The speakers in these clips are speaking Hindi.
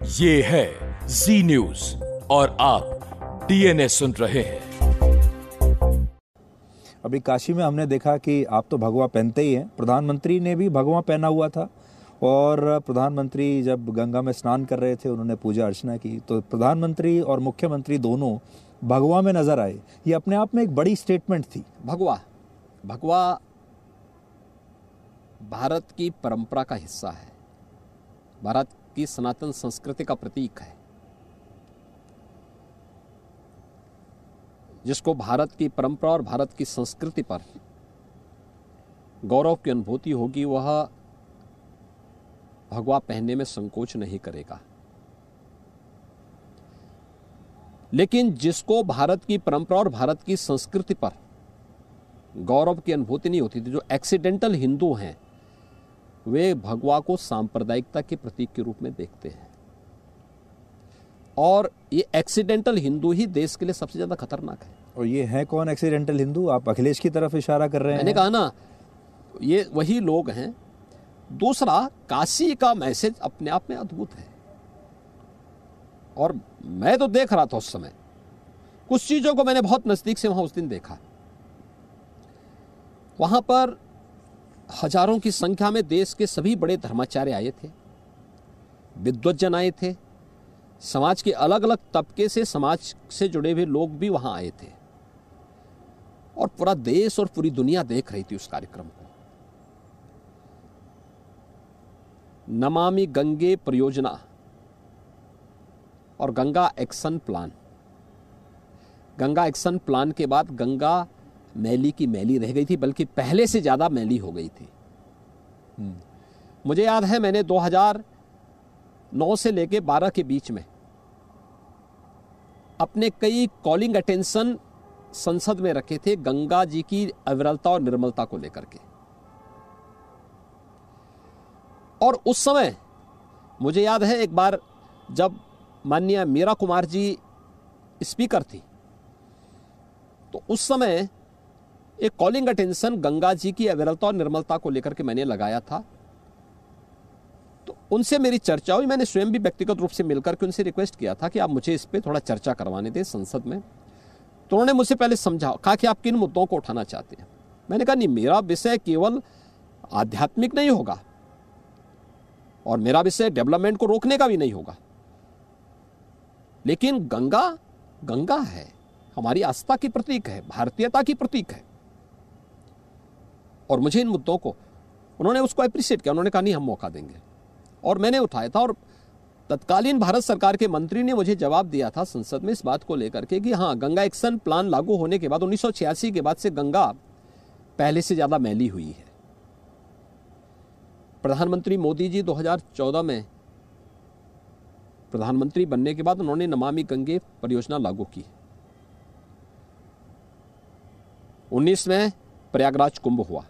ये है जी न्यूज़ और आप डीएनए सुन रहे हैं। अभी काशी में हमने देखा कि आप तो भगवा पहनते ही हैं। प्रधानमंत्री ने भी भगवा पहना हुआ था और प्रधानमंत्री जब गंगा में स्नान कर रहे थे उन्होंने पूजा अर्चना की तो प्रधानमंत्री और मुख्यमंत्री दोनों भगवा में नज़र आए। ये अपने आप में एक बड़ी स्टेटमेंट थी। भगवा भगवा भारत की परंपरा का हिस्सा है। भारत की सनातन संस्कृति का प्रतीक है। जिसको भारत की परंपरा और भारत की संस्कृति पर गौरव की अनुभूति होगी, वह भगवा पहनने में संकोच नहीं करेगा। लेकिन जिसको भारत की परंपरा और भारत की संस्कृति पर गौरव की अनुभूति नहीं होती थी जो एक्सीडेंटल हिंदू हैं वे भगवा को सांप्रदायिकता के प्रतीक के रूप में देखते हैं। और ये एक्सीडेंटल हिंदू ही देश के लिए सबसे ज़्यादा खतरनाक है। और ये है कौन एक्सीडेंटल हिंदू? आप अखिलेश की तरफ़ इशारा कर रहे हैं। मैंने कहा ना ये वही लोग हैं। दूसरा काशी का मैसेज अपने आप में अद्भुत है। और मैं तो देख रहा था उस समय। कुछ चीज़ों को मैंने बहुत नज़दीक से वहाँ उस दिन देखा। वहाँ पर हज़ारों की संख्या में देश के सभी बड़े धर्माचार्य आए थे विद्वजन आए थे, समाज के अलग अलग तबके से समाज से जुड़े हुए लोग भी वहाँ आए थे। और पूरा देश और पूरी दुनिया देख रही थी उस कार्यक्रम को। नमामि गंगे परियोजना और Ganga action plan. Ganga action plan के बाद गंगा मैली की मैली रह गई थी बल्कि पहले से ज़्यादा मैली हो गई थी। मुझे याद है मैंने 2009 से लेके 12 के बीच में अपने कई कॉलिंग अटेंशन संसद में रखे थे गंगा जी की अविरलता और निर्मलता को लेकर के। और उस समय मुझे याद है एक बार जब माननीय मीरा कुमार जी स्पीकर थी तो उस समय एक कॉलिंग अटेंशन गंगा जी की अविरलता और निर्मलता को लेकर के मैंने लगाया था। तो उनसे मेरी चर्चा हुई, मैंने स्वयं भी व्यक्तिगत रूप से मिलकर के उनसे रिक्वेस्ट किया था कि आप मुझे इस पर थोड़ा चर्चा करवाने दें संसद में। तो उन्होंने मुझसे पहले समझा, कहा कि आप किन मुद्दों को उठाना चाहते हैं। मैंने कहा, नहीं, मेरा विषय केवल आध्यात्मिक नहीं होगा और मेरा विषय डेवलपमेंट को रोकने का भी नहीं होगा। लेकिन गंगा गंगा है, हमारी आस्था की प्रतीक है, भारतीयता की प्रतीक है। और मुझे इन मुद्दों को, उन्होंने उसको अप्रिशिएट किया, उन्होंने कहा, नहीं, हम मौका देंगे। और मैंने उठाया था और तत्कालीन भारत सरकार के मंत्री ने मुझे जवाब दिया था संसद में इस बात को लेकर के कि हाँ गंगा एक्शन प्लान लागू होने के बाद, उन्नीस सौ छियासी के बाद से गंगा पहले से ज़्यादा मैली हुई है। प्रधानमंत्री मोदी जी 2014 में प्रधानमंत्री बनने के बाद उन्होंने नमामि गंगे परियोजना लागू की। 19 में प्रयागराज कुंभ हुआ।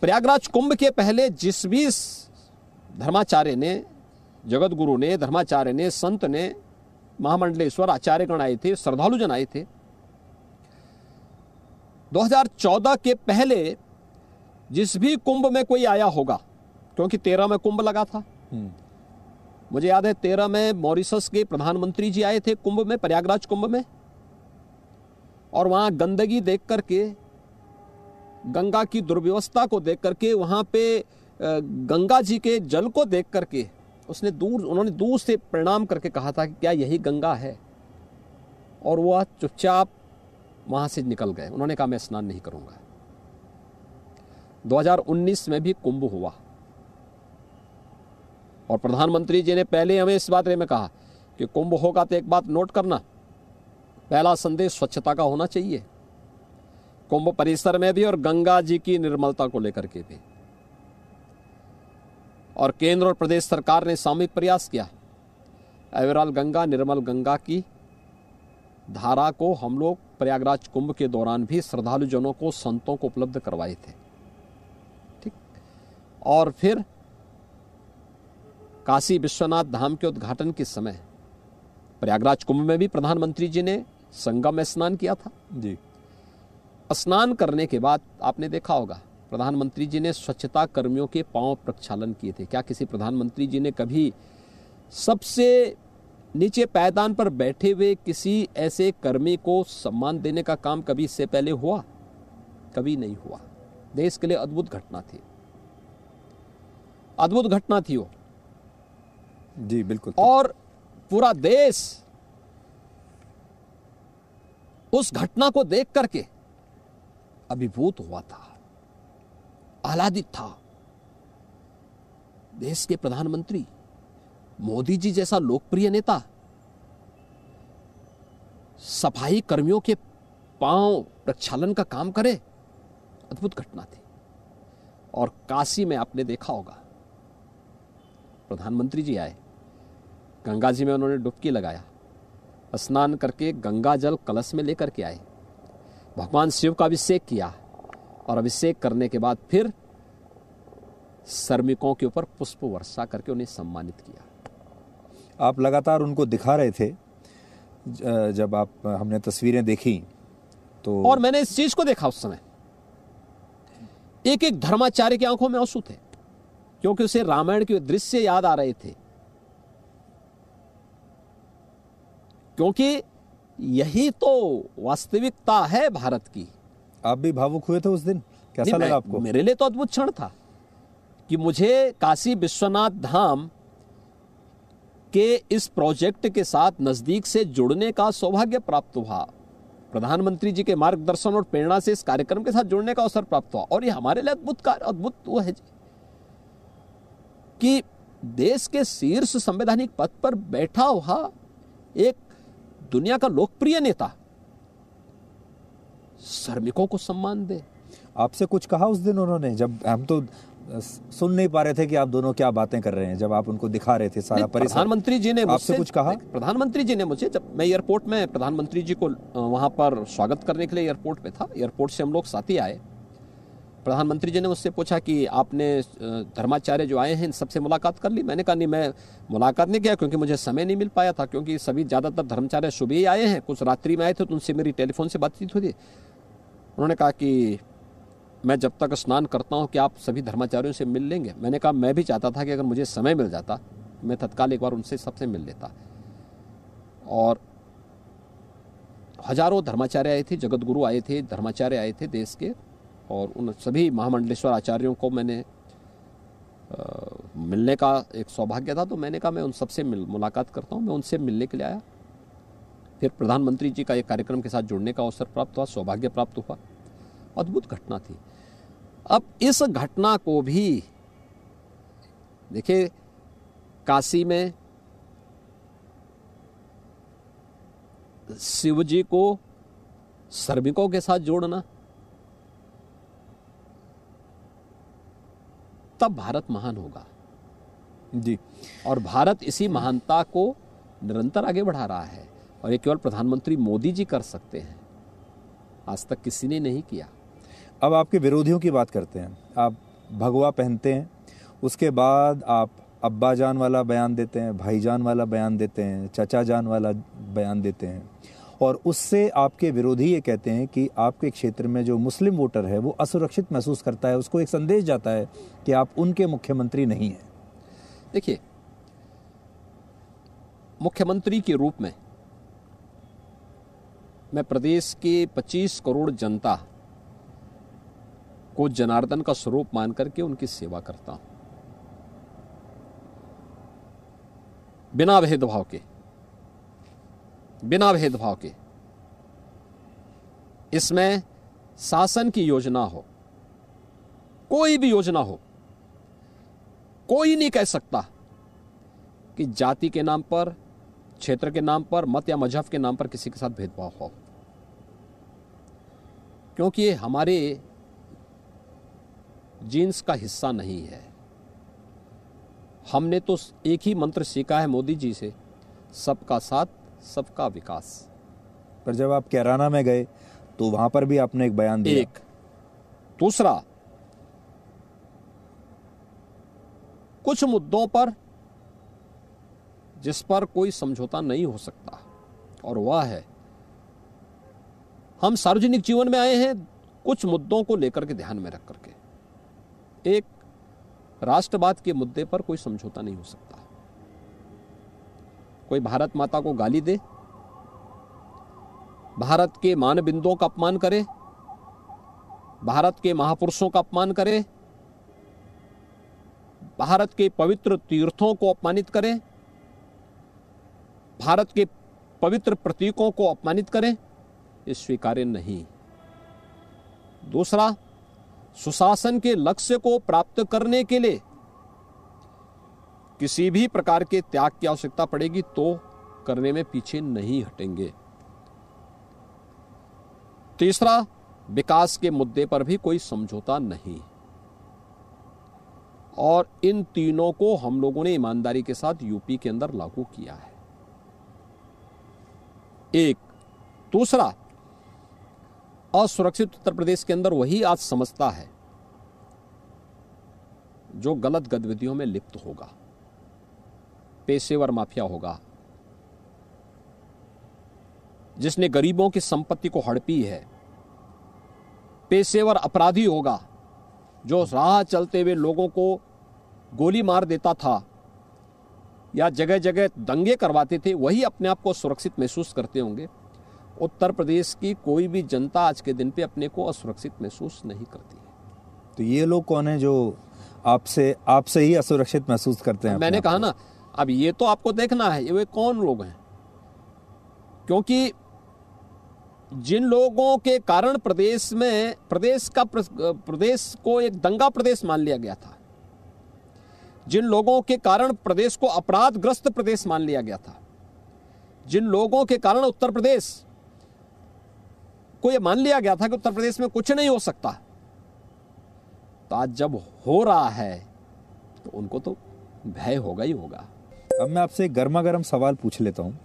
प्रयागराज कुंभ के पहले जिस भी धर्माचार्य ने जगत गुरु ने धर्माचार्य ने संत ने महामंडलेश्वर आचार्यगण आए थे श्रद्धालु जन आए थे 2014 के पहले जिस भी कुंभ में कोई आया होगा क्योंकि तेरह में कुंभ लगा था। मुझे याद है तेरह में मॉरिशस के प्रधानमंत्री जी आए थे कुंभ में प्रयागराज कुंभ में और वहाँ गंदगी देख करके गंगा की दुर्व्यवस्था को देख करके, वहाँ पे गंगा जी के जल को देख करके उसने दूर, उन्होंने दूर से प्रणाम करके कहा था कि क्या यही गंगा है? और वह चुपचाप वहाँ से निकल गए। उन्होंने कहा, मैं स्नान नहीं करूँगा। 2019 में भी कुंभ हुआ। और प्रधानमंत्री जी ने पहले हमें इस बात में कहा कि कुंभ होगा तो एक बात नोट करना। पहला संदेश स्वच्छता का होना चाहिए। कुंभ परिसर में भी और गंगा जी की निर्मलता को लेकर के भी। और केंद्र और प्रदेश सरकार ने सामूहिक प्रयास किया। अविरल गंगा, निर्मल गंगा की धारा को हम लोग प्रयागराज कुंभ के दौरान भी श्रद्धालु जनों को, संतों को उपलब्ध करवाए थे। ठीक? और फिर काशी विश्वनाथ धाम के उद्घाटन के समय प्रयागराज कुंभ में भी प्रधानमंत्री जी ने संगम में स्नान किया था। जी। स्नान करने के बाद आपने देखा होगा प्रधानमंत्री जी ने स्वच्छता कर्मियों के पाँव प्रक्षालन किए थे। क्या किसी प्रधानमंत्री जी ने कभी सबसे नीचे पायदान पर बैठे हुए किसी ऐसे कर्मी को सम्मान देने का काम कभी इससे पहले हुआ? कभी नहीं हुआ। देश के लिए अद्भुत घटना थी। अद्भुत घटना थी वो। जी बिल्कुल और पूरा देश उस घटना को देख करके अभिभूत हुआ था, आह्लादित था। देश के प्रधानमंत्री, मोदी जी जैसा लोकप्रिय नेता, सफ़ाई कर्मियों के पाँव प्रक्षालन का काम करे, अद्भुत घटना थी। और काशी में आपने देखा होगा, प्रधानमंत्री जी आए, गंगा जी में उन्होंने डुबकी लगाया, स्नान करके गंगा जल कलश में लेकर के आए। भगवान शिव का अभिषेक किया और अभिषेक करने के बाद फिर श्रमिकों के ऊपर पुष्प वर्षा करके उन्हें सम्मानित किया। आप लगातार उनको दिखा रहे थे जब आप हमने तस्वीरें देखी तो और मैंने इस चीज़ को देखा उस समय। एक एक धर्माचार्य की आँखों में आँसू थे क्योंकि उसे रामायण के दृश्य याद आ रहे थे। क्योंकि यही तो वास्तविकता है भारत की। आप भी भावुक हुए थे उस दिन? कैसा लगा आपको? मेरे लिए तो अद्भुत क्षण था कि मुझे काशी विश्वनाथ धाम के इस प्रोजेक्ट के साथ नज़दीक से जुड़ने का सौभाग्य प्राप्त हुआ। प्रधानमंत्री जी के मार्गदर्शन और प्रेरणा से इस कार्यक्रम के साथ जुड़ने का अवसर प्राप्त हुआ। और ये हमारे लिए अद्भुत कार्य अद्भुत वो है जी। कि देश के शीर्ष संवैधानिक पद पर बैठा हुआ एक दुनिया का लोकप्रिय नेता। श्रमिकों को सम्मान दे। आपसे कुछ कहा उस दिन उन्होंने जब हम तो सुन नहीं पा रहे थे कि आप दोनों क्या बातें कर रहे हैं जब आप उनको दिखा रहे थे सारा परिसर। प्रधानमंत्री जी ने आपसे कुछ कहा? प्रधानमंत्री जी ने मुझे जब मैं एयरपोर्ट में प्रधानमंत्री जी को वहाँ पर स्वागत करने के लिए एयरपोर्ट पे था एयरपोर्ट से हम लोग साथ ही आए। प्रधानमंत्री जी ने मुझसे पूछा कि आपने धर्माचार्य जो आए हैं, इन सबसे मुलाकात कर ली? मैंने कहा, नहीं, मैं मुलाकात नहीं किया क्योंकि मुझे समय नहीं मिल पाया था, क्योंकि सभी ज़्यादातर धर्माचार्य सुबह ही आए हैं। कुछ रात्रि में आए थे तो उनसे मेरी टेलीफोन से बातचीत हुई उन्होंने कहा कि मैं जब तक स्नान करता हूँ कि आप सभी धर्माचार्यों से मिल लेंगे। मैंने कहा, मैं भी चाहता था कि अगर मुझे समय मिल जाता, मैं तत्काल एक बार उनसे सबसे मिल लेता। और हज़ारों धर्माचार्य आए थे जगत गुरु आए थे, धर्माचार्य आए थे देश के। और उन सभी महामंडलेश्वर आचार्यों को मैंने अ, मिलने का एक सौभाग्य था तो मैंने कहा मैं उन सबसे मिल मुलाकात करता हूँ मैं उनसे मिलने के लिए आया। फिर प्रधानमंत्री जी का एक कार्यक्रम के साथ जुड़ने का अवसर प्राप्त हुआ सौभाग्य प्राप्त हुआ। अद्भुत घटना थी। अब इस घटना को भी देखिए काशी में शिव जी को श्रमिकों के साथ जोड़ना तब भारत महान होगा। जी। और भारत इसी महानता को निरंतर आगे बढ़ा रहा है और ये केवल प्रधानमंत्री मोदी जी कर सकते हैं। आज तक किसी ने नहीं किया। अब आपके विरोधियों की बात करते हैं। आप भगवा पहनते हैं, उसके बाद आप अब्बा जान वाला बयान देते हैं, भाईजान वाला बयान देते हैं, चचा जान वाला बयान देते हैं। और उससे आपके विरोधी ये कहते हैं कि आपके क्षेत्र में जो मुस्लिम वोटर है, वो असुरक्षित महसूस करता है, उसको एक संदेश जाता है कि आप उनके मुख्यमंत्री नहीं हैं। देखिए, मुख्यमंत्री के रूप में मैं प्रदेश के 25 करोड़ जनता को जनार्दन का स्वरूप मान करके उनकी सेवा करता हूँ। बिना भेदभाव के। बिना भेदभाव के। इसमें शासन की योजना हो, कोई भी योजना हो, कोई नहीं कह सकता कि जाति के नाम पर, क्षेत्र के नाम पर, मत या मज़हब के नाम पर किसी के साथ भेदभाव हो। क्योंकि ये हमारे जीन्स का हिस्सा नहीं है। हमने तो एक ही मंत्र सीखा है मोदी जी से, सबका साथ सबका विकास। पर जब आप कैराना में गए तो वहाँ पर भी आपने एक बयान दिया। एक। दूसरा कुछ मुद्दों पर जिस पर कोई समझौता नहीं हो सकता और वह है हम सार्वजनिक जीवन में आए हैं कुछ मुद्दों को लेकर के ध्यान में रख करके। एक राष्ट्रवाद के मुद्दे पर कोई समझौता नहीं हो सकता। कोई भारत माता को गाली दे, भारत के मान बिंदुओं का अपमान करे, भारत के महापुरुषों का अपमान करे, भारत के पवित्र तीर्थों को अपमानित करे, भारत के पवित्र प्रतीकों को अपमानित करें, ये स्वीकार्य नहीं। दूसरा, सुशासन के लक्ष्य को प्राप्त करने के लिए किसी भी प्रकार के त्याग की आवश्यकता पड़ेगी तो करने में पीछे नहीं हटेंगे। तीसरा, विकास के मुद्दे पर भी कोई समझौता नहीं। और इन तीनों को हम लोगों ने ईमानदारी के साथ यूपी के अंदर लागू किया है। एक, दूसरा, असुरक्षित उत्तर प्रदेश के अंदर वही आज समझता है जो गलत गतिविधियों में लिप्त होगा। पेशेवर माफिया होगा। जिसने गरीबों की संपत्ति को हड़पी है पेशेवर अपराधी होगा जो राह चलते हुए लोगों को गोली मार देता था या जगह जगह दंगे करवाते थे वही अपने आप को सुरक्षित महसूस करते होंगे। उत्तर प्रदेश की कोई भी जनता आज के दिन पे अपने को असुरक्षित महसूस नहीं करती है। तो ये लोग कौन है जो आपसे आपसे ही असुरक्षित महसूस करते हैं मैंने कहा ना अब ये तो आपको देखना है, ये वे कौन लोग हैं? क्योंकि जिन लोगों के कारण प्रदेश में, प्रदेश का प्रदेश को एक दंगा प्रदेश मान लिया गया था। जिन लोगों के कारण प्रदेश को अपराधग्रस्त प्रदेश मान लिया गया था। जिन लोगों के कारण उत्तर प्रदेश को यह मान लिया गया था कि उत्तर प्रदेश में कुछ नहीं हो सकता। तो आज जब हो रहा है तो उनको तो भय होगा ही होगा। अब मैं आपसे गर्मा गर्म सवाल पूछ लेता हूँ।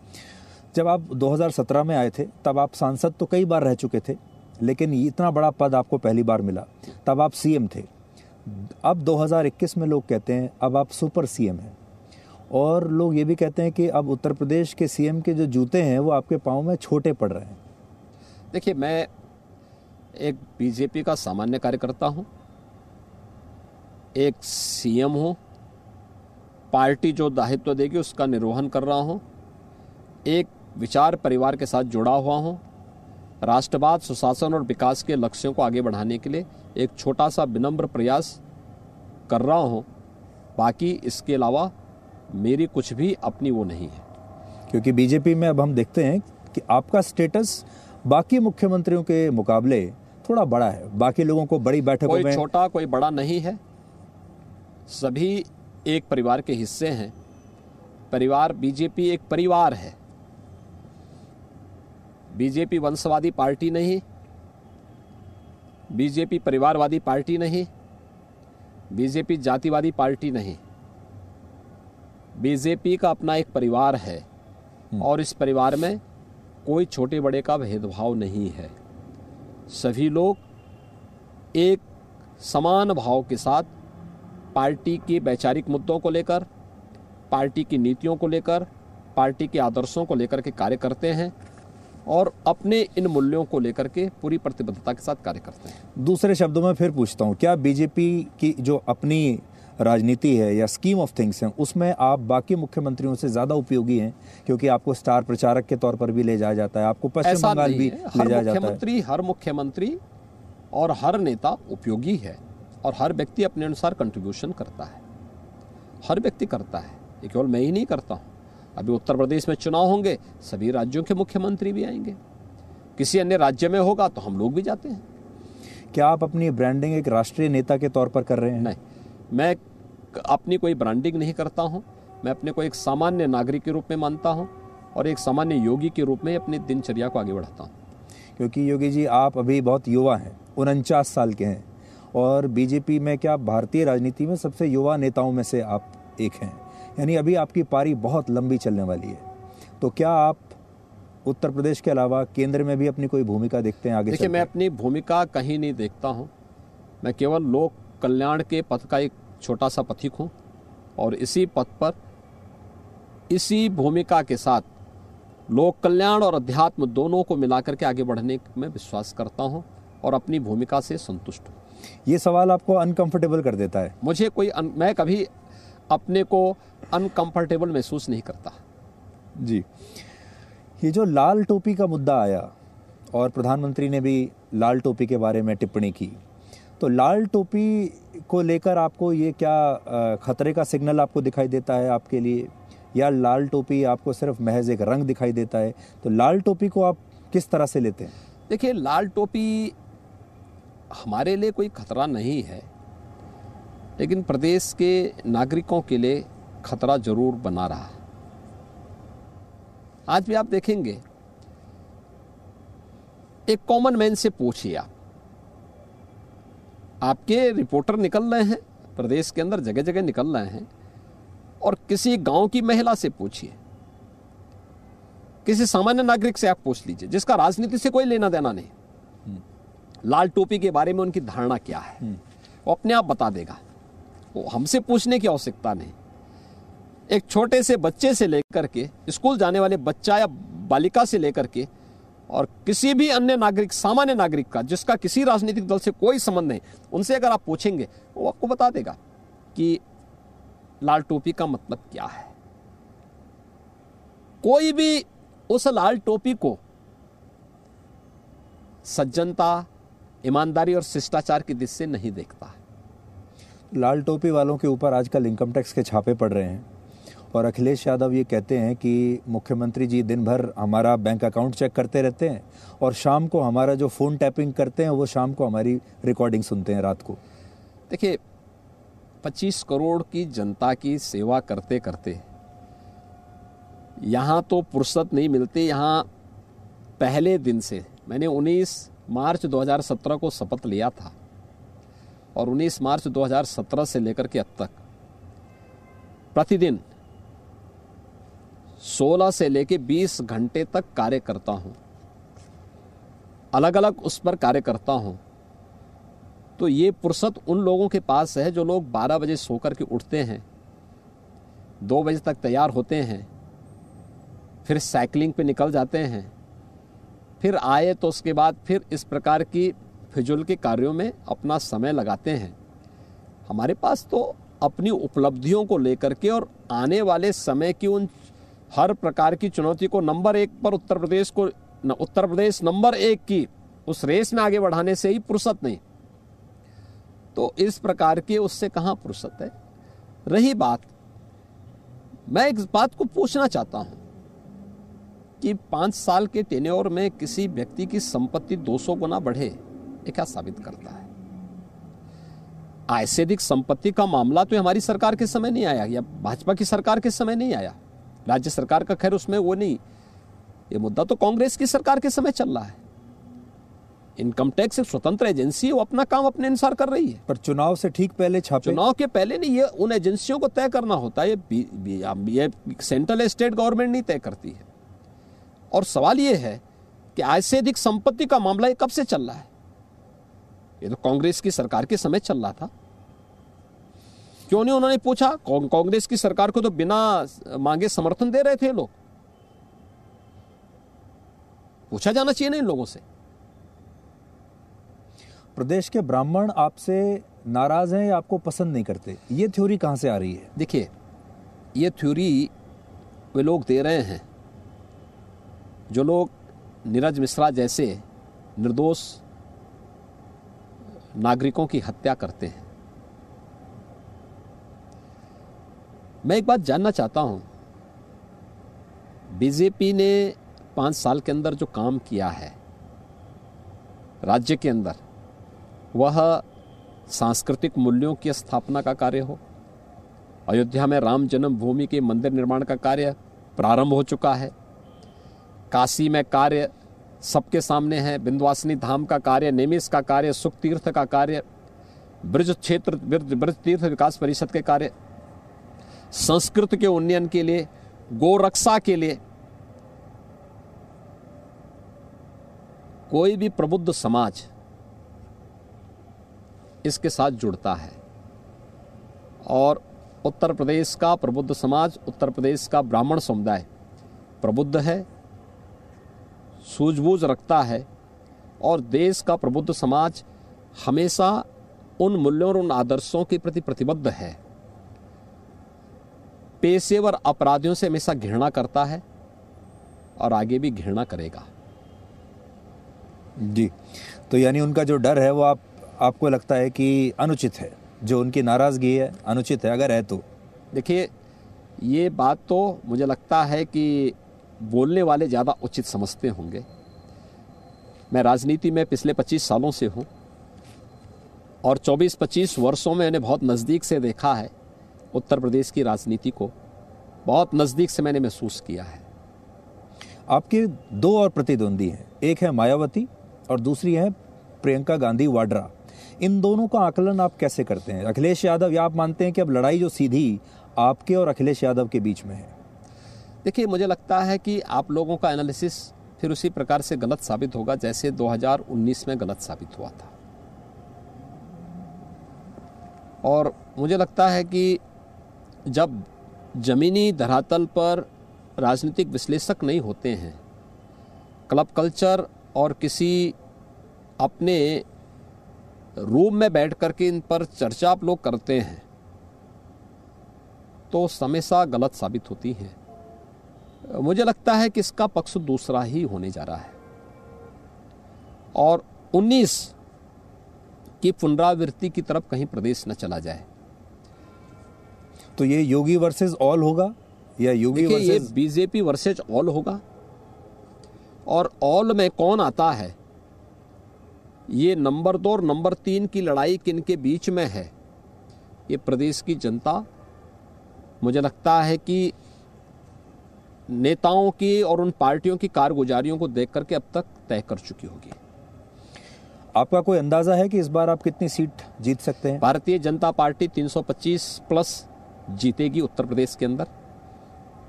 जब आप 2017 में आए थे, तब आप सांसद तो कई बार रह चुके थे, लेकिन इतना बड़ा पद आपको पहली बार मिला। तब आप सीएम थे। अब 2021 में लोग कहते हैं, अब आप सुपर सीएम हैं। और लोग ये भी कहते हैं कि अब उत्तर प्रदेश के सीएम के जो जूते हैं, वो आपके पाँव में छोटे पड़ रहे हैं। देखिए, मैं एक बीजेपी का सामान्य कार्यकर्ता हूँ, एक सीएम हूँ पार्टी जो दायित्व देगी उसका निर्वहन कर रहा हूँ। एक विचार परिवार के साथ जुड़ा हुआ हूँ। राष्ट्रवाद सुशासन और विकास के लक्ष्यों को आगे बढ़ाने के लिए एक छोटा सा विनम्र प्रयास कर रहा हूँ। बाकी इसके अलावा मेरी कुछ भी अपनी वो नहीं है। क्योंकि बीजेपी में अब हम देखते हैं कि आपका स्टेटस बाकी मुख्यमंत्रियों के मुकाबले थोड़ा बड़ा है। बाकी लोगों को बड़ी बैठकों कोई छोटा कोई बड़ा नहीं है। सभी एक परिवार के हिस्से हैं। परिवार बीजेपी एक परिवार है। बीजेपी वंशवादी पार्टी नहीं। बीजेपी परिवारवादी पार्टी नहीं। बीजेपी जातिवादी पार्टी नहीं। बीजेपी का अपना एक परिवार है और इस परिवार में कोई छोटे बड़े का भेदभाव नहीं है। सभी लोग एक समान भाव के साथ पार्टी के वैचारिक मुद्दों को लेकर पार्टी की नीतियों को लेकर पार्टी के आदर्शों को लेकर के कार्य करते हैं और अपने इन मूल्यों को लेकर के पूरी प्रतिबद्धता के साथ कार्य करते हैं। दूसरे शब्दों में फिर पूछता हूँ क्या बीजेपी की जो अपनी राजनीति है या स्कीम ऑफ़ थिंग्स हैं उसमें आप बाकी मुख्यमंत्रियों से ज़्यादा उपयोगी हैं? क्योंकि आपको स्टार प्रचारक के तौर पर भी ले जाया जाता है आपको पश्चिम बंगाल भी ले जाया जाता है। मुख्यमंत्री हर मुख्यमंत्री और हर नेता उपयोगी है। और हर व्यक्ति अपने अनुसार कंट्रीब्यूशन करता है। हर व्यक्ति करता है। ये केवल मैं ही नहीं करता हूँ। अभी उत्तर प्रदेश में चुनाव होंगे सभी राज्यों के मुख्यमंत्री भी आएँगे। किसी अन्य राज्य में होगा तो हम लोग भी जाते हैं। क्या आप अपनी ब्रांडिंग एक राष्ट्रीय नेता के तौर पर कर रहे हैं? नहीं। मैं अपनी कोई ब्रांडिंग नहीं करता हूँ। मैं अपने को एक सामान्य नागरिक के रूप में मानता हूँ और एक सामान्य योगी के रूप में अपनी दिनचर्या को आगे बढ़ाता हूँ। क्योंकि योगी जी आप अभी बहुत युवा हैं उनचास साल के हैं। और बीजेपी में क्या भारतीय राजनीति में सबसे युवा नेताओं में से आप एक हैं? यानी अभी आपकी पारी बहुत लंबी चलने वाली है। तो क्या आप उत्तर प्रदेश के अलावा केंद्र में भी अपनी कोई भूमिका देखते हैं आगे देखिए मैं अपनी भूमिका कहीं नहीं देखता हूँ। मैं केवल लोक कल्याण के पथ का एक छोटा सा पथिक हूँ और इसी पथ पर इसी भूमिका के साथ लोक कल्याण और अध्यात्म दोनों को मिलाकर के आगे बढ़ने में विश्वास करता हूँ और अपनी भूमिका से संतुष्ट हूँ। ये सवाल आपको अनकंफर्टेबल कर देता है। मुझे कोई अन, मैं कभी अपने को अनकंफर्टेबल महसूस नहीं करता। जी। ये जो लाल टोपी का मुद्दा आया और प्रधानमंत्री ने भी लाल टोपी के बारे में टिप्पणी की तो लाल टोपी को लेकर आपको ये क्या खतरे का सिग्नल आपको दिखाई देता है आपके लिए? या लाल टोपी आपको सिर्फ़ महज एक रंग दिखाई देता है? तो लाल टोपी को आप किस तरह से लेते हैं? देखिए लाल टोपी हमारे लिए कोई खतरा नहीं है, लेकिन प्रदेश के नागरिकों के लिए खतरा ज़रूर बना रहा। है आज भी आप देखेंगे। एक कॉमन मैन से पूछिए आप। आपके रिपोर्टर निकल रहे हैं, प्रदेश के अंदर जगह जगह निकल रहे हैं, और किसी गाँव की महिला से पूछिए। किसी सामान्य नागरिक से आप पूछ लीजिए, जिसका राजनीति से कोई लेना देना नहीं लाल टोपी के बारे में उनकी धारणा क्या है? वो अपने आप बता देगा। वो हमसे पूछने की आवश्यकता नहीं। एक छोटे से बच्चे से लेकर के स्कूल जाने वाले बच्चा या बालिका से लेकर के और किसी भी अन्य नागरिक सामान्य नागरिक का जिसका किसी राजनीतिक दल से कोई संबंध नहीं उनसे अगर आप पूछेंगे वो आपको बता देगा कि लाल टोपी का मतलब क्या है। कोई भी उस लाल टोपी को सज्जनता ईमानदारी और शिष्टाचार की दृष्टि से नहीं देखता लाल टोपी वालों के ऊपर आजकल इनकम टैक्स के छापे पड़ रहे हैं। और अखिलेश यादव ये कहते हैं कि मुख्यमंत्री जी दिन भर हमारा बैंक अकाउंट चेक करते रहते हैं और शाम को हमारा जो फ़ोन टैपिंग करते हैं वो शाम को हमारी रिकॉर्डिंग सुनते हैं रात को। देखिए 25 करोड़ की जनता की सेवा करते करते यहाँ तो फुर्सत नहीं मिलती। यहाँ पहले दिन से मैंने 19 मार्च 2017 को शपथ लिया था और 19 मार्च 2017 से लेकर के अब तक। प्रतिदिन 16 से लेकर 20 घंटे तक कार्य करता हूँ। अलग अलग उस पर कार्य करता हूँ। तो ये फुर्सत उन लोगों के पास है जो लोग 12 बजे सो कर के उठते हैं, दो बजे तक तैयार होते हैं, फिर साइकिलिंग पे निकल जाते हैं फिर आए तो उसके बाद फिर इस प्रकार की फिजुल के कार्यों में अपना समय लगाते हैं। हमारे पास तो अपनी उपलब्धियों को लेकर के और आने वाले समय की उन हर प्रकार की चुनौती को नंबर एक पर उत्तर प्रदेश को न, उत्तर प्रदेश नंबर एक की उस रेस में आगे बढ़ाने से ही फुर्सत नहीं। तो इस प्रकार के उससे कहाँ फुर्सत है? रही बात मैं एक बात को पूछना चाहता हूँ। कि पाँच साल के टेन्योर में किसी व्यक्ति की संपत्ति 200 गुना बढ़े ये क्या साबित करता है? आय से अधिक संपत्ति का मामला तो हमारी सरकार के समय नहीं आया या भाजपा की सरकार के समय नहीं आया। राज्य सरकार का खैर उसमें वो नहीं। ये मुद्दा तो कांग्रेस की सरकार के समय चल रहा है। इनकम टैक्स एक स्वतंत्र एजेंसी है वो अपना काम अपने अनुसार कर रही है। पर चुनाव से ठीक पहले छापे चुनाव के पहले नहीं ये उन एजेंसियों को तय करना होता है। ये ये सेंट्रल स्टेट गवर्नमेंट नहीं तय करती है। और सवाल ये है कि आज से अधिक संपत्ति का मामला ये कब से चल रहा है? ये तो कांग्रेस की सरकार के समय चल रहा था। क्यों नहीं उन्होंने पूछा? कांग्रेस की सरकार को तो बिना मांगे समर्थन दे रहे थे लोग। पूछा जाना चाहिए ना इन लोगों से। प्रदेश के ब्राह्मण आपसे नाराज़ हैं या आपको पसंद नहीं करते? ये थ्योरी कहाँ से आ रही है? देखिए ये थ्योरी वे लोग दे रहे हैं। जो लोग नीरज मिश्रा जैसे निर्दोष नागरिकों की हत्या करते हैं। मैं एक बात जानना चाहता हूँ, बीजेपी ने पाँच साल के अंदर जो काम किया है, राज्य के अंदर, वह सांस्कृतिक मूल्यों की स्थापना का कार्य हो, अयोध्या में राम जन्मभूमि के मंदिर निर्माण का कार्य प्रारंभ हो चुका है काशी में कार्य सबके सामने है, बिंदवासिनी धाम का कार्य, नेमिस का कार्य, सुख तीर्थ का कार्य, ब्रज क्षेत्र, ब्रज तीर्थ विकास परिषद के कार्य, संस्कृत के उन्नयन के लिए, गोरक्षा के लिए, कोई भी प्रबुद्ध समाज इसके साथ जुड़ता है। और उत्तर प्रदेश का प्रबुद्ध समाज, उत्तर प्रदेश का ब्राह्मण समुदाय प्रबुद्ध है सूझबूझ रखता है और देश का प्रबुद्ध समाज हमेशा उन मूल्यों और उन आदर्शों के प्रति प्रतिबद्ध है। पेशेवर अपराधियों से हमेशा घृणा करता है और आगे भी घृणा करेगा। जी तो यानी उनका जो डर है वो आप आपको लगता है कि अनुचित है जो उनकी नाराज़गी है अनुचित है अगर है तो? देखिए ये बात तो मुझे लगता है कि बोलने वाले ज़्यादा उचित समझते होंगे। मैं राजनीति में पिछले 25 सालों से हूँ और 24-25 वर्षों में मैंने बहुत नज़दीक से देखा है उत्तर प्रदेश की राजनीति को। बहुत नज़दीक से मैंने महसूस किया है। आपके दो और प्रतिद्वंदी हैं। एक है मायावती और दूसरी है प्रियंका गांधी वाड्रा। इन दोनों का आकलन आप कैसे करते हैं? अखिलेश यादव, या आप मानते हैं कि अब लड़ाई जो सीधी आपके और अखिलेश यादव के बीच में है? देखिए, मुझे लगता है कि आप लोगों का एनालिसिस फिर उसी प्रकार से गलत साबित होगा जैसे 2019 में गलत साबित हुआ था। और मुझे लगता है कि जब जमीनी धरातल पर राजनीतिक विश्लेषक नहीं होते हैं, क्लब कल्चर और किसी अपने रूम में बैठ कर के इन पर चर्चा आप लोग करते हैं तो हमेशा गलत साबित होती है। मुझे लगता है कि इसका पक्ष दूसरा ही होने जा रहा है। और 19 की पुनरावृत्ति की तरफ़ कहीं प्रदेश न चला जाए। तो ये योगी वर्सेस ऑल होगा या योगी देखिए ये बीजेपी वर्सेज ऑल होगा। और ऑल में कौन आता है? ये नंबर दो और नंबर तीन की लड़ाई किन के बीच में है? ये प्रदेश की जनता। मुझे लगता है कि नेताओं की और उन पार्टियों की कारगुजारियों को देख करके अब तक तय कर चुकी होगी। आपका कोई अंदाज़ा है कि इस बार आप कितनी सीट जीत सकते हैं? भारतीय जनता पार्टी 325 प्लस जीतेगी उत्तर प्रदेश के अंदर।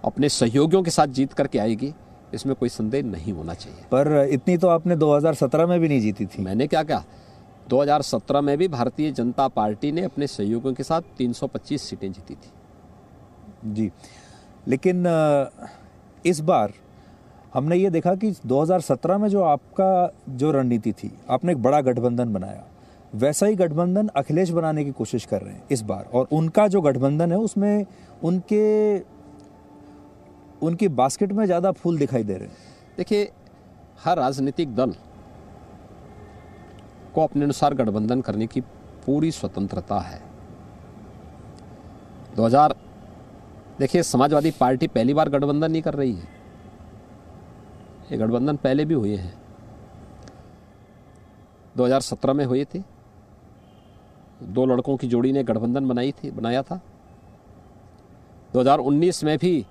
अपने सहयोगियों के साथ जीत करके आएगी इसमें कोई संदेह नहीं होना चाहिए। पर इतनी तो आपने 2017 में भी नहीं जीती थी। मैंने क्या कहा? 2017 में भी भारतीय जनता पार्टी ने अपने सहयोगियों के साथ 325 सीटें जीती थी। जी। लेकिन अ, इस बार हमने ये देखा कि 2017 में जो आपका जो रणनीति थी, आपने एक बड़ा गठबंधन बनाया। वैसा ही गठबंधन अखिलेश बनाने की कोशिश कर रहे हैं इस बार। और उनका जो गठबंधन है, उसमें उनके, उनकी बास्केट में ज़्यादा फूल दिखाई दे रहे हैं। देखिए, हर राजनीतिक दल को अपने अनुसार गठबंधन करने की पूरी स्वतंत्रता है। 2000 देखिए, समाजवादी पार्टी पहली बार गठबंधन नहीं कर रही है। ये गठबंधन पहले भी हुए हैं। 2017 में हुए थे। दो लड़कों की जोड़ी ने गठबंधन बनाई थी, बनाया था। 2019 में भी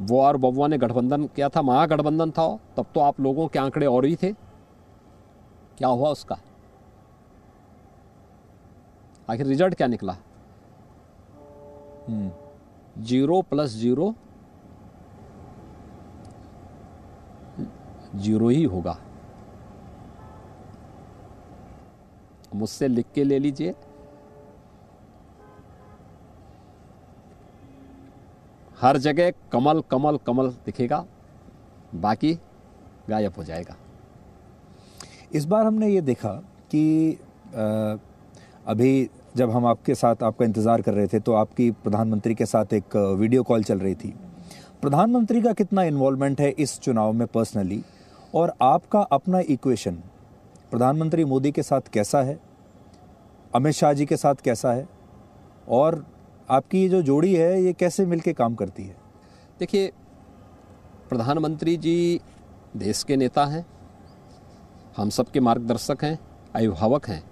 वो और बबुआ ने गठबंधन किया था, महागठबंधन था। तब तो आप लोगों के आंकड़े और ही थे। क्या हुआ उसका? आखिर रिज़ल्ट क्या निकला? ज़ीरो प्लस ज़ीरो ज़ीरो ही होगा। मुझसे लिख के ले लीजिए। हर जगह कमल कमल कमल दिखेगा बाकी गायब हो जाएगा। इस बार हमने ये देखा कि अ, अभी जब हम आपके साथ आपका इंतज़ार कर रहे थे तो आपकी प्रधानमंत्री के साथ एक वीडियो कॉल चल रही थी। प्रधानमंत्री का कितना इन्वॉल्वमेंट है इस चुनाव में पर्सनली और आपका अपना इक्वेशन प्रधानमंत्री मोदी के साथ कैसा है? अमित शाह जी के साथ कैसा है? और आपकी ये जो जोड़ी है, ये कैसे मिलके काम करती है? देखिए, प्रधानमंत्री जी देश के नेता हैं। हम सबके मार्गदर्शक हैं अभिभावक हैं।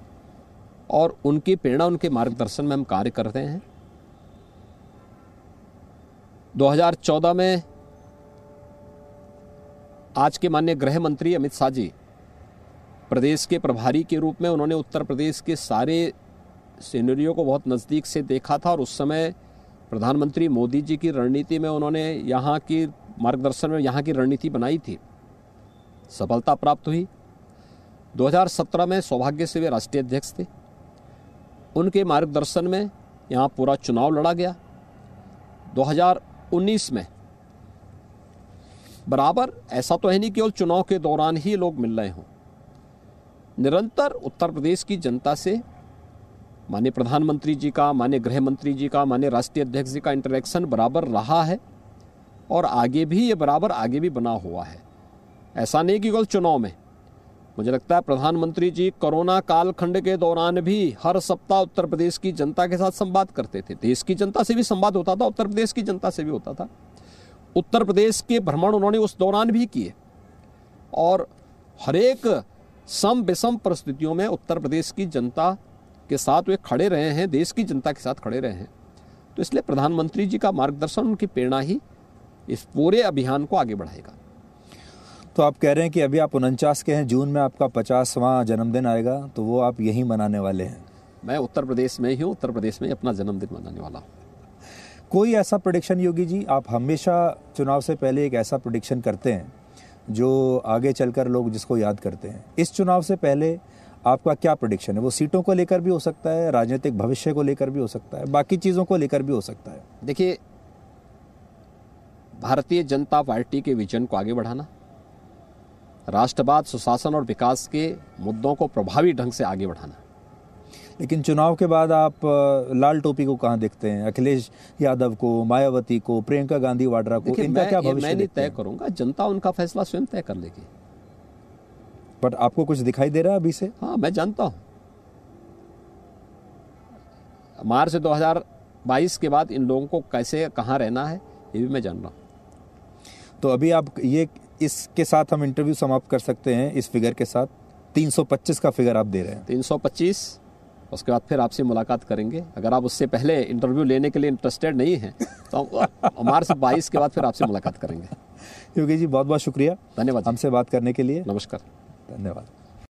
और उनकी प्रेरणा, उनके मार्गदर्शन में हम कार्य करते हैं। 2014 में आज के माननीय गृह मंत्री अमित शाह जी, प्रदेश के प्रभारी के रूप में उन्होंने उत्तर प्रदेश के सारे सीनरियों को बहुत नज़दीक से देखा था और उस समय प्रधानमंत्री मोदी जी की रणनीति में उन्होंने यहाँ की मार्गदर्शन में यहाँ की रणनीति बनाई थी। सफलता प्राप्त हुई। 2017 में सौभाग्य से वे राष्ट्रीय अध्यक्ष थे। उनके मार्गदर्शन में यहाँ पूरा चुनाव लड़ा गया। 2019 में। बराबर, ऐसा तो है नहीं केवल चुनाव के दौरान ही लोग मिल रहे हों। निरंतर उत्तर प्रदेश की जनता से माननीय प्रधानमंत्री जी का, माननीय गृह मंत्री जी का, माननीय राष्ट्रीय अध्यक्ष जी का इंटरेक्शन बराबर रहा है और आगे भी, ये बराबर आगे भी बना हुआ है। ऐसा नहीं कि केवल चुनाव में। मुझे लगता है प्रधानमंत्री जी कोरोना कालखंड के दौरान भी हर सप्ताह उत्तर प्रदेश की जनता के साथ संवाद करते थे। देश की जनता से भी संवाद होता था, उत्तर प्रदेश की जनता से भी होता था। उत्तर प्रदेश के भ्रमण उन्होंने उस दौरान भी किए। और हरेक सम विषम परिस्थितियों में उत्तर प्रदेश की जनता के साथ वे खड़े रहे हैं, देश की जनता के साथ खड़े रहे हैं। तो इसलिए प्रधानमंत्री जी का मार्गदर्शन, उनकी प्रेरणा ही इस पूरे अभियान को आगे बढ़ाएगा। तो आप कह रहे हैं कि अभी आप उनचास के हैं जून में आपका पचासवां जन्मदिन आएगा तो वो आप यहीं मनाने वाले हैं। मैं उत्तर प्रदेश में ही हूँ उत्तर प्रदेश में अपना जन्मदिन मनाने वाला हूँ। कोई ऐसा प्रोडिक्शन योगी जी आप हमेशा चुनाव से पहले एक ऐसा प्रोडिक्शन करते हैं जो आगे चलकर लोग जिसको याद करते हैं। इस चुनाव से पहले आपका क्या प्रोडिक्शन है? वो सीटों को लेकर भी हो सकता है राजनीतिक भविष्य को लेकर भी हो सकता है बाकी चीज़ों को लेकर भी हो सकता है। देखिए भारतीय जनता पार्टी के विजन को आगे बढ़ाना राष्ट्रवाद सुशासन और विकास के मुद्दों को प्रभावी ढंग से आगे बढ़ाना। लेकिन चुनाव के बाद आप लाल टोपी को कहाँ देखते हैं? अखिलेश यादव को मायावती को प्रियंका गांधी वाड्रा को इनका मैं क्या भविष्य मैं तय करूँगा जनता उनका फैसला स्वयं तय कर लेगी। बट आपको कुछ दिखाई दे रहा है अभी से? हाँ मैं जानता हूँ। मार्च 2022 के बाद इन लोगों को कैसे कहाँ रहना है ये भी मैं जान रहा हूँ। तो अभी आप ये इसके साथ हम इंटरव्यू समाप्त कर सकते हैं इस फिगर के साथ। 325 का फिगर आप दे रहे हैं। 325 उसके बाद फिर आपसे मुलाकात करेंगे। अगर आप उससे पहले इंटरव्यू लेने के लिए इंटरेस्टेड नहीं हैं तो मार्च 22 के बाद फिर आपसे मुलाकात करेंगे। योगी जी बहुत बहुत शुक्रिया धन्यवाद हमसे बात करने के लिए। नमस्कार। धन्यवाद।